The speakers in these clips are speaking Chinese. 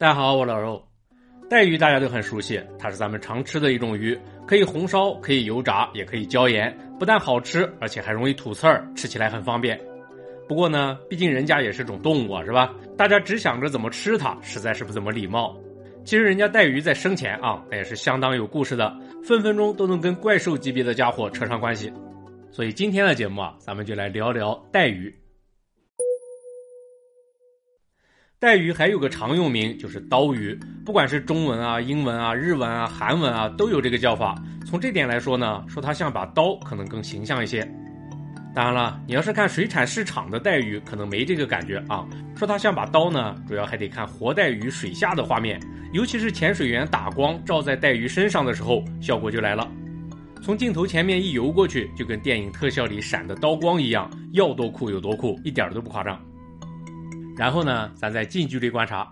大家好，我老肉。带鱼大家都很熟悉，它是咱们常吃的一种鱼，可以红烧，可以油炸，也可以椒盐，不但好吃，而且还容易吐刺儿，吃起来很方便。不过呢，毕竟人家也是种动物啊，是吧？大家只想着怎么吃它，实在是不怎么礼貌。其实人家带鱼在生前啊，那也是相当有故事的，分分钟都能跟怪兽级别的家伙扯上关系。所以今天的节目啊，咱们就来聊聊带鱼。带鱼还有个常用名，就是刀鱼。不管是中文啊、英文啊、日文啊、韩文啊，都有这个叫法。从这点来说呢，说它像把刀，可能更形象一些。当然了，你要是看水产市场的带鱼，可能没这个感觉啊。说它像把刀呢，主要还得看活带鱼水下的画面，尤其是潜水员打光照在带鱼身上的时候，效果就来了。从镜头前面一游过去，就跟电影特效里闪的刀光一样，要多酷有多酷，一点都不夸张。然后呢，咱再近距离观察，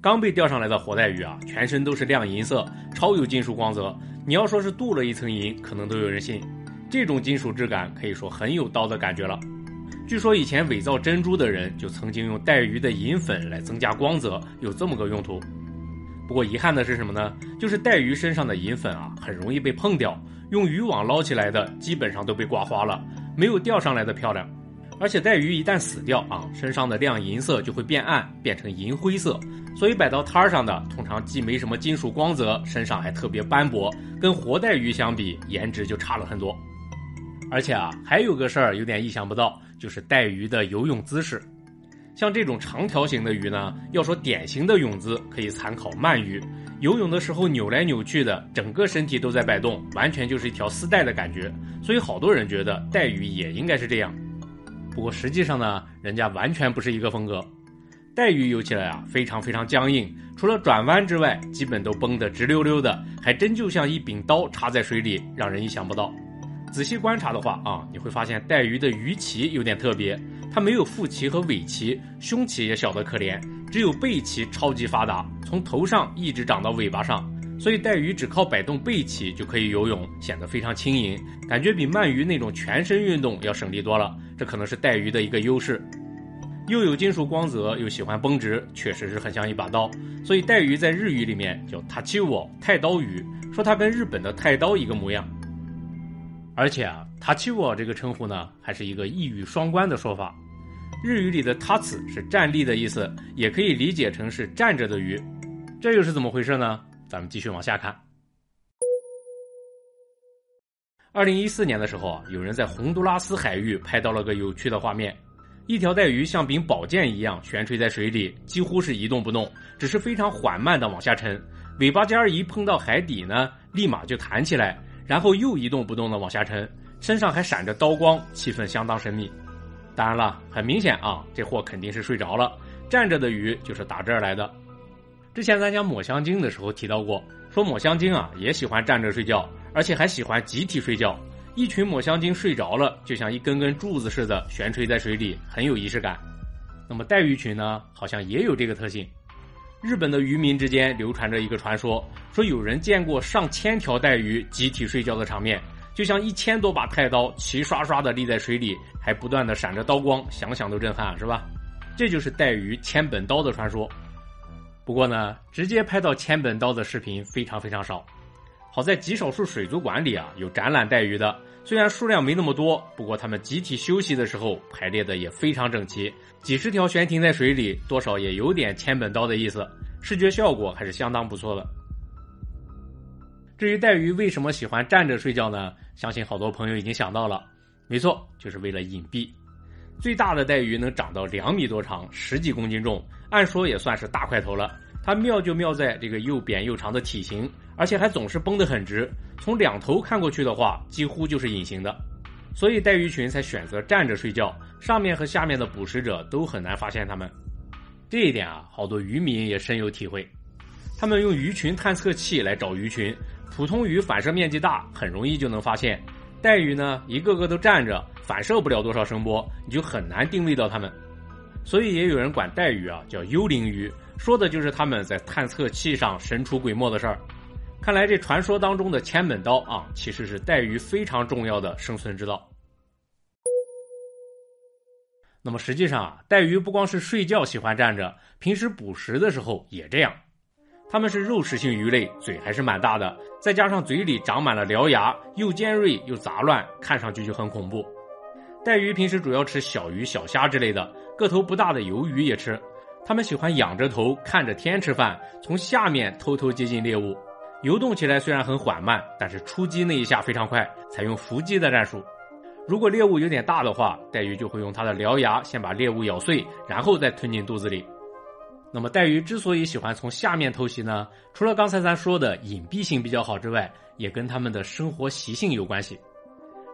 刚被钓上来的活带鱼啊，全身都是亮银色，超有金属光泽。你要说是镀了一层银，可能都有人信。这种金属质感可以说很有刀的感觉了。据说以前伪造珍珠的人就曾经用带鱼的银粉来增加光泽，有这么个用途。不过遗憾的是什么呢？就是带鱼身上的银粉啊，很容易被碰掉，用渔网捞起来的基本上都被刮花了，没有钓上来的漂亮。而且带鱼一旦死掉啊，身上的亮银色就会变暗，变成银灰色。所以摆到摊儿上的，通常既没什么金属光泽，身上还特别斑驳，跟活带鱼相比，颜值就差了很多。而且啊，还有个事儿有点意想不到，就是带鱼的游泳姿势。像这种长条形的鱼呢，要说典型的泳姿，可以参考鳗鱼。游泳的时候扭来扭去的，整个身体都在摆动，完全就是一条丝带的感觉。所以好多人觉得带鱼也应该是这样。不过实际上呢，人家完全不是一个风格。带鱼游起来啊，非常非常僵硬，除了转弯之外，基本都绷得直溜溜的，还真就像一柄刀插在水里，让人意想不到。仔细观察的话啊，你会发现带鱼的鱼鳍有点特别，它没有腹鳍和尾鳍，胸鳍也小得可怜，只有背鳍超级发达，从头上一直长到尾巴上。所以带鱼只靠摆动背鳍就可以游泳，显得非常轻盈，感觉比鳗鱼那种全身运动要省力多了。这可能是带鱼的一个优势，又有金属光泽，又喜欢绷直，确实是很像一把刀。所以带鱼在日语里面叫塔七沃太刀鱼，说它跟日本的太刀一个模样。而且啊，塔七沃这个称呼呢，还是一个一语双关的说法。日语里的塔次是站立的意思，也可以理解成是站着的鱼。这又是怎么回事呢？咱们继续往下看。二零一四年的时候啊，有人在洪都拉斯海域拍到了个有趣的画面：一条带鱼像柄宝剑一样悬垂在水里，几乎是一动不动，只是非常缓慢的往下沉。尾巴尖儿一碰到海底呢，立马就弹起来，然后又一动不动的往下沉，身上还闪着刀光，气氛相当神秘。当然了，很明显啊，这货肯定是睡着了，站着的鱼就是打这儿来的。之前咱讲抹香鲸的时候提到过，说抹香鲸啊也喜欢站着睡觉，而且还喜欢集体睡觉。一群抹香鲸睡着了，就像一根根柱子似的悬垂在水里，很有仪式感。那么带鱼群呢，好像也有这个特性。日本的渔民之间流传着一个传说，说有人见过上千条带鱼集体睡觉的场面，就像一千多把太刀齐刷刷的立在水里，还不断的闪着刀光，想想都震撼，是吧？这就是带鱼千本刀的传说。不过呢，直接拍到千本刀的视频非常非常少。好在极少数水族馆里啊有展览带鱼的，虽然数量没那么多，不过他们集体休息的时候排列的也非常整齐，几十条悬停在水里，多少也有点千本刀的意思，视觉效果还是相当不错的。至于带鱼为什么喜欢站着睡觉呢？相信好多朋友已经想到了，没错，就是为了隐蔽。最大的带鱼能长到两米多长，十几公斤重，按说也算是大块头了。它妙就妙在这个又扁又长的体型，而且还总是绷得很直。从两头看过去的话，几乎就是隐形的，所以带鱼群才选择站着睡觉，上面和下面的捕食者都很难发现它们。这一点啊，好多渔民也深有体会。他们用鱼群探测器来找鱼群，普通鱼反射面积大，很容易就能发现。带鱼呢，一个个都站着，反射不了多少声波，你就很难定位到它们。所以也有人管带鱼啊叫幽灵鱼，说的就是他们在探测器上神出鬼没的事儿。看来这传说当中的千本刀啊，其实是带鱼非常重要的生存之道。那么实际上啊，带鱼不光是睡觉喜欢站着，平时捕食的时候也这样。它们是肉食性鱼类，嘴还是蛮大的，再加上嘴里长满了獠牙，又尖锐又杂乱，看上去就很恐怖。带鱼平时主要吃小鱼、小虾之类的，个头不大的鱿鱼也吃。它们喜欢仰着头看着天吃饭，从下面偷偷接近猎物。游动起来虽然很缓慢，但是出击那一下非常快，采用伏击的战术。如果猎物有点大的话，带鱼就会用它的獠牙先把猎物咬碎，然后再吞进肚子里。那么带鱼之所以喜欢从下面偷袭呢？除了刚才咱说的隐蔽性比较好之外，也跟它们的生活习性有关系。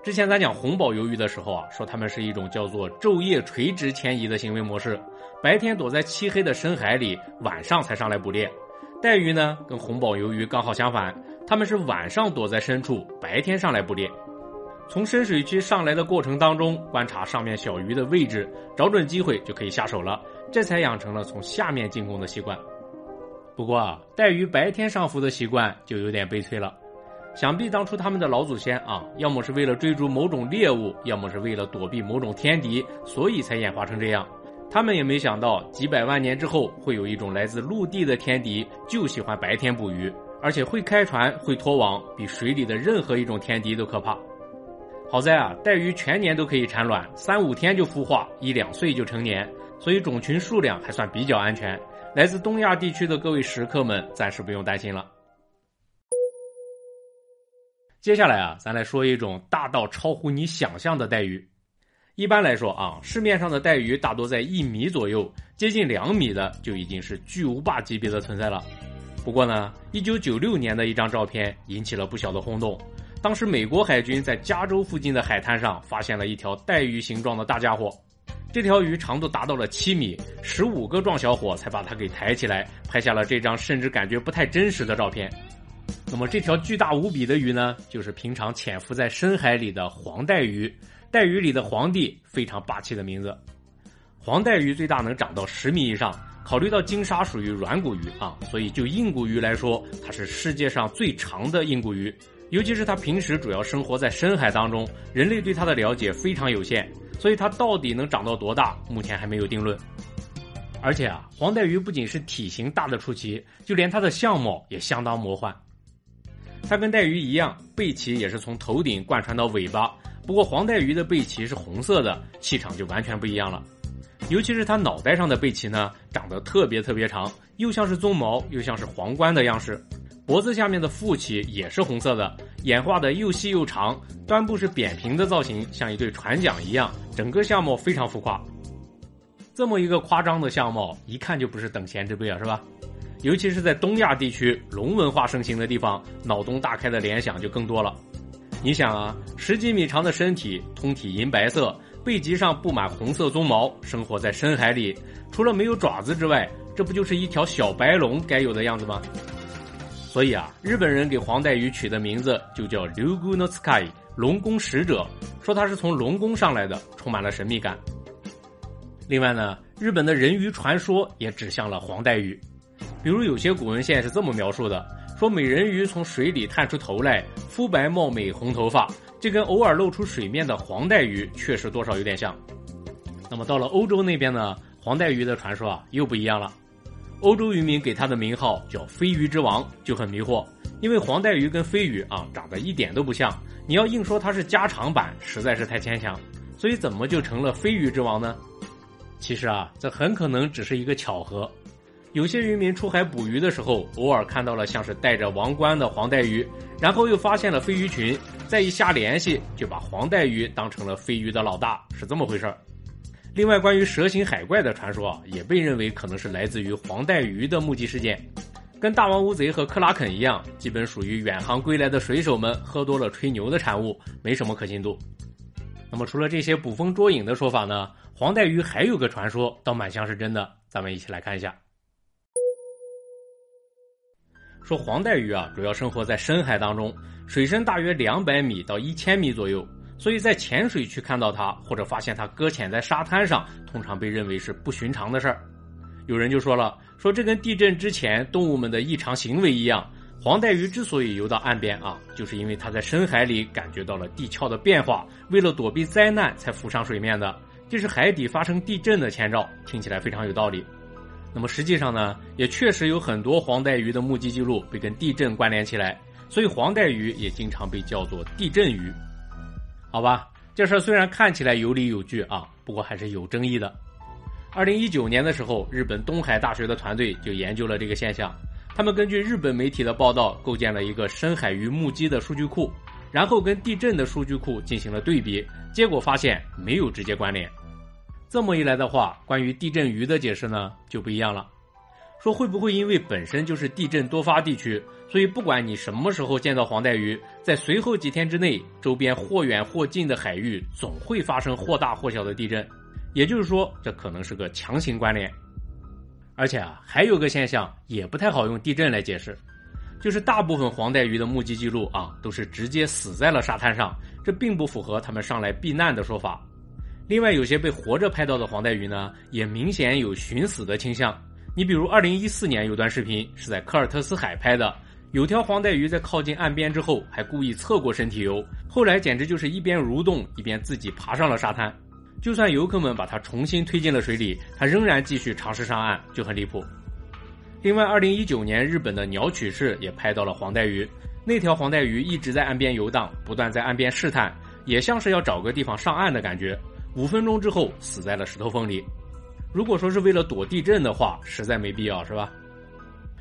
之前咱讲红宝鱿鱼的时候啊，说它们是一种叫做昼夜垂直迁移的行为模式，白天躲在漆黑的深海里，晚上才上来捕猎。带鱼呢，跟红宝鱿鱼刚好相反，它们是晚上躲在深处，白天上来捕猎。从深水区上来的过程当中，观察上面小鱼的位置，找准机会就可以下手了。这才养成了从下面进攻的习惯。不过啊，带鱼白天上浮的习惯就有点悲催了。想必当初他们的老祖先啊，要么是为了追逐某种猎物，要么是为了躲避某种天敌，所以才演化成这样。他们也没想到，几百万年之后，会有一种来自陆地的天敌，就喜欢白天捕鱼，而且会开船、会拖网，比水里的任何一种天敌都可怕。好在啊，带鱼全年都可以产卵，三五天就孵化，一两岁就成年。所以种群数量还算比较安全，来自东亚地区的各位食客们暂时不用担心了。接下来啊，咱来说一种大到超乎你想象的带鱼。一般来说啊，市面上的带鱼大多在一米左右，接近两米的就已经是巨无霸级别的存在了。不过呢，一九九六年的一张照片引起了不小的轰动。当时美国海军在加州附近的海滩上发现了一条带鱼形状的大家伙。这条鱼长度达到了七米，十五个壮小伙才把它给抬起来，拍下了这张甚至感觉不太真实的照片。那么这条巨大无比的鱼呢，就是平常潜伏在深海里的黄带鱼，带鱼里的皇帝，非常霸气的名字。黄带鱼最大能长到十米以上，考虑到鲸鲨属于软骨鱼啊，所以就硬骨鱼来说，它是世界上最长的硬骨鱼。尤其是它平时主要生活在深海当中，人类对它的了解非常有限。所以它到底能长到多大，目前还没有定论。而且啊，黄带鱼不仅是体型大的出奇，就连它的相貌也相当魔幻。它跟带鱼一样，背鳍也是从头顶贯穿到尾巴。不过黄带鱼的背鳍是红色的，气场就完全不一样了。尤其是它脑袋上的背鳍呢，长得特别特别长，又像是鬃毛，又像是皇冠的样式。脖子下面的腹鳍也是红色的，演化的又细又长，端部是扁平的造型，像一对船桨一样，整个相貌非常浮夸。这么一个夸张的相貌，一看就不是等闲之辈啊，是吧？尤其是在东亚地区龙文化盛行的地方，脑洞大开的联想就更多了。你想啊，十几米长的身体，通体银白色，背脊上布满红色鬃毛，生活在深海里，除了没有爪子之外，这不就是一条小白龙该有的样子吗？所以啊，日本人给黄带鱼取的名字就叫 Lugu no Sky 龙宫使者，说它是从龙宫上来的，充满了神秘感。另外呢，日本的人鱼传说也指向了黄带鱼，比如有些古文献是这么描述的：说美人鱼从水里探出头来，肤白貌美，红头发，这跟偶尔露出水面的黄带鱼确实多少有点像。那么到了欧洲那边呢，黄带鱼的传说啊又不一样了。欧洲渔民给它的名号叫“飞鱼之王”，就很迷惑，因为黄带鱼跟飞鱼啊长得一点都不像，你要硬说它是加长版，实在是太牵强，所以怎么就成了飞鱼之王呢？其实啊，这很可能只是一个巧合。有些渔民出海捕鱼的时候，偶尔看到了像是戴着王冠的黄带鱼，然后又发现了飞鱼群，再一瞎联系，就把黄带鱼当成了飞鱼的老大，是这么回事儿。另外，关于蛇形海怪的传说啊，也被认为可能是来自于黄带鱼的目击事件，跟大王乌贼和克拉肯一样，基本属于远航归来的水手们喝多了吹牛的产物，没什么可信度。那么，除了这些捕风捉影的说法呢，黄带鱼还有个传说，倒蛮像是真的，咱们一起来看一下。说黄带鱼啊，主要生活在深海当中，水深大约两百米到一千米左右。所以在浅水区看到它，或者发现它搁浅在沙滩上，通常被认为是不寻常的事儿。有人就说了，说这跟地震之前动物们的异常行为一样，黄带鱼之所以游到岸边啊，就是因为它在深海里感觉到了地壳的变化，为了躲避灾难才浮上水面的。这是海底发生地震的前兆，听起来非常有道理。那么实际上呢，也确实有很多黄带鱼的目击记录被跟地震关联起来，所以黄带鱼也经常被叫做地震鱼。好吧，这事虽然看起来有理有据啊，不过还是有争议的。二零一九年的时候，日本东海大学的团队就研究了这个现象，他们根据日本媒体的报道，构建了一个深海鱼目击的数据库，然后跟地震的数据库进行了对比，结果发现没有直接关联。这么一来的话，关于地震鱼的解释呢就不一样了。说会不会因为本身就是地震多发地区，所以不管你什么时候见到黄带鱼，在随后几天之内，周边或远或近的海域总会发生或大或小的地震。也就是说，这可能是个强行关联。而且啊，还有个现象也不太好用地震来解释，就是大部分黄带鱼的目击记录啊，都是直接死在了沙滩上，这并不符合他们上来避难的说法。另外，有些被活着拍到的黄带鱼呢，也明显有寻死的倾向。你比如，二零一四年有段视频是在科尔特斯海拍的，有条黄带鱼在靠近岸边之后，还故意侧过身体游，后来简直就是一边蠕动一边自己爬上了沙滩。就算游客们把它重新推进了水里，它仍然继续尝试上岸，就很离谱。另外，二零一九年日本的鸟取市也拍到了黄带鱼，那条黄带鱼一直在岸边游荡，不断在岸边试探，也像是要找个地方上岸的感觉。五分钟之后死在了石头缝里。如果说是为了躲地震的话，实在没必要，是吧？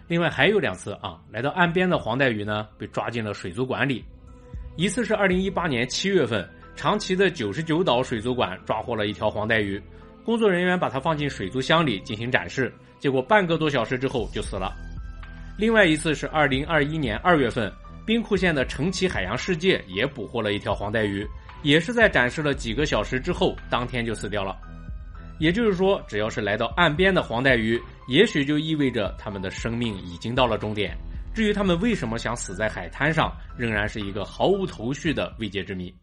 另外还有两次啊，来到岸边的黄带鱼呢被抓进了水族馆里。一次是二零一八年七月份，长崎的九十九岛水族馆抓获了一条黄带鱼，工作人员把它放进水族箱里进行展示，结果半个多小时之后就死了。另外一次是二零二一年二月份，兵库县的城崎海洋世界也捕获了一条黄带鱼。也是在展示了几个小时之后，当天就死掉了。也就是说，只要是来到岸边的黄带鱼，也许就意味着它们的生命已经到了终点。至于它们为什么想死在海滩上，仍然是一个毫无头绪的未解之谜。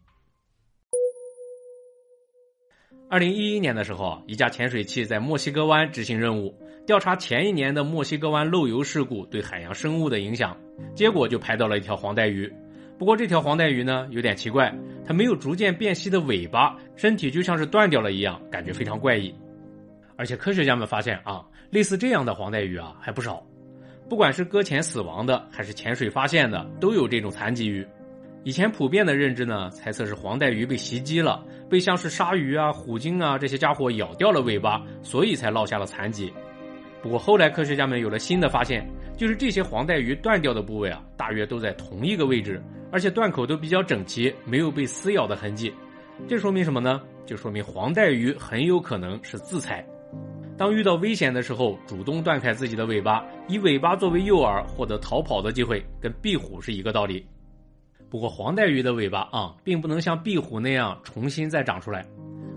二零一一年的时候，一架潜水器在墨西哥湾执行任务，调查前一年的墨西哥湾漏油事故对海洋生物的影响，结果就拍到了一条黄带鱼。不过这条黄带鱼呢有点奇怪，它没有逐渐变细的尾巴，身体就像是断掉了一样，感觉非常怪异。而且科学家们发现啊，类似这样的黄带鱼啊还不少，不管是搁浅死亡的，还是潜水发现的，都有这种残疾鱼。以前普遍的认知呢，猜测是黄带鱼被袭击了，被像是鲨鱼啊、虎鲸啊这些家伙咬掉了尾巴，所以才落下了残疾。不过后来科学家们有了新的发现，就是这些黄带鱼断掉的部位啊，大约都在同一个位置。而且断口都比较整齐，没有被撕咬的痕迹，这说明什么呢？就说明黄带鱼很有可能是自残。当遇到危险的时候，主动断开自己的尾巴，以尾巴作为诱饵，获得逃跑的机会，跟壁虎是一个道理。不过黄带鱼的尾巴啊，并不能像壁虎那样重新再长出来，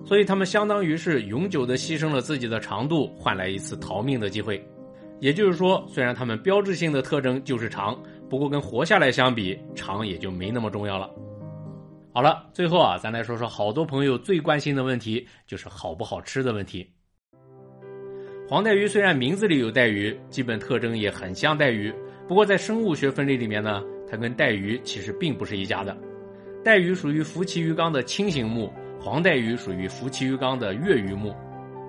所以它们相当于是永久的牺牲了自己的长度，换来一次逃命的机会。也就是说，虽然它们标志性的特征就是长。不过跟活下来相比，长也就没那么重要了。好了，最后啊，咱来说说好多朋友最关心的问题，就是好不好吃的问题。黄带鱼虽然名字里有带鱼，基本特征也很像带鱼，不过在生物学分类里面呢，它跟带鱼其实并不是一家的。带鱼属于福鳍鱼纲的轻型目，黄带鱼属于福鳍鱼纲的月鱼目。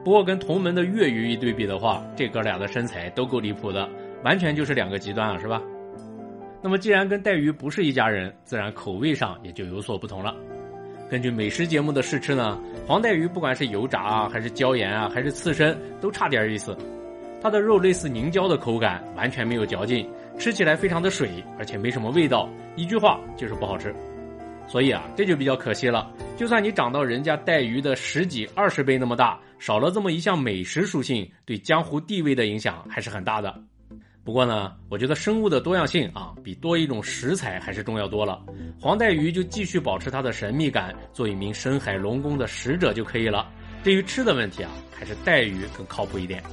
不过跟同门的月鱼一对比的话，这哥俩的身材都够离谱的，完全就是两个极端啊，是吧？那么，既然跟带鱼不是一家人，自然口味上也就有所不同了。根据美食节目的试吃呢，黄带鱼不管是油炸啊，还是椒盐啊，还是刺身，都差点意思。它的肉类似凝胶的口感，完全没有嚼劲，吃起来非常的水，而且没什么味道。一句话就是不好吃。所以啊，这就比较可惜了。就算你长到人家带鱼的十几、二十倍那么大，少了这么一项美食属性，对江湖地位的影响还是很大的。不过呢，我觉得生物的多样性啊，比多一种食材还是重要多了。黄带鱼就继续保持它的神秘感，做一名深海龙宫的使者就可以了。对于吃的问题啊，还是带鱼更靠谱一点。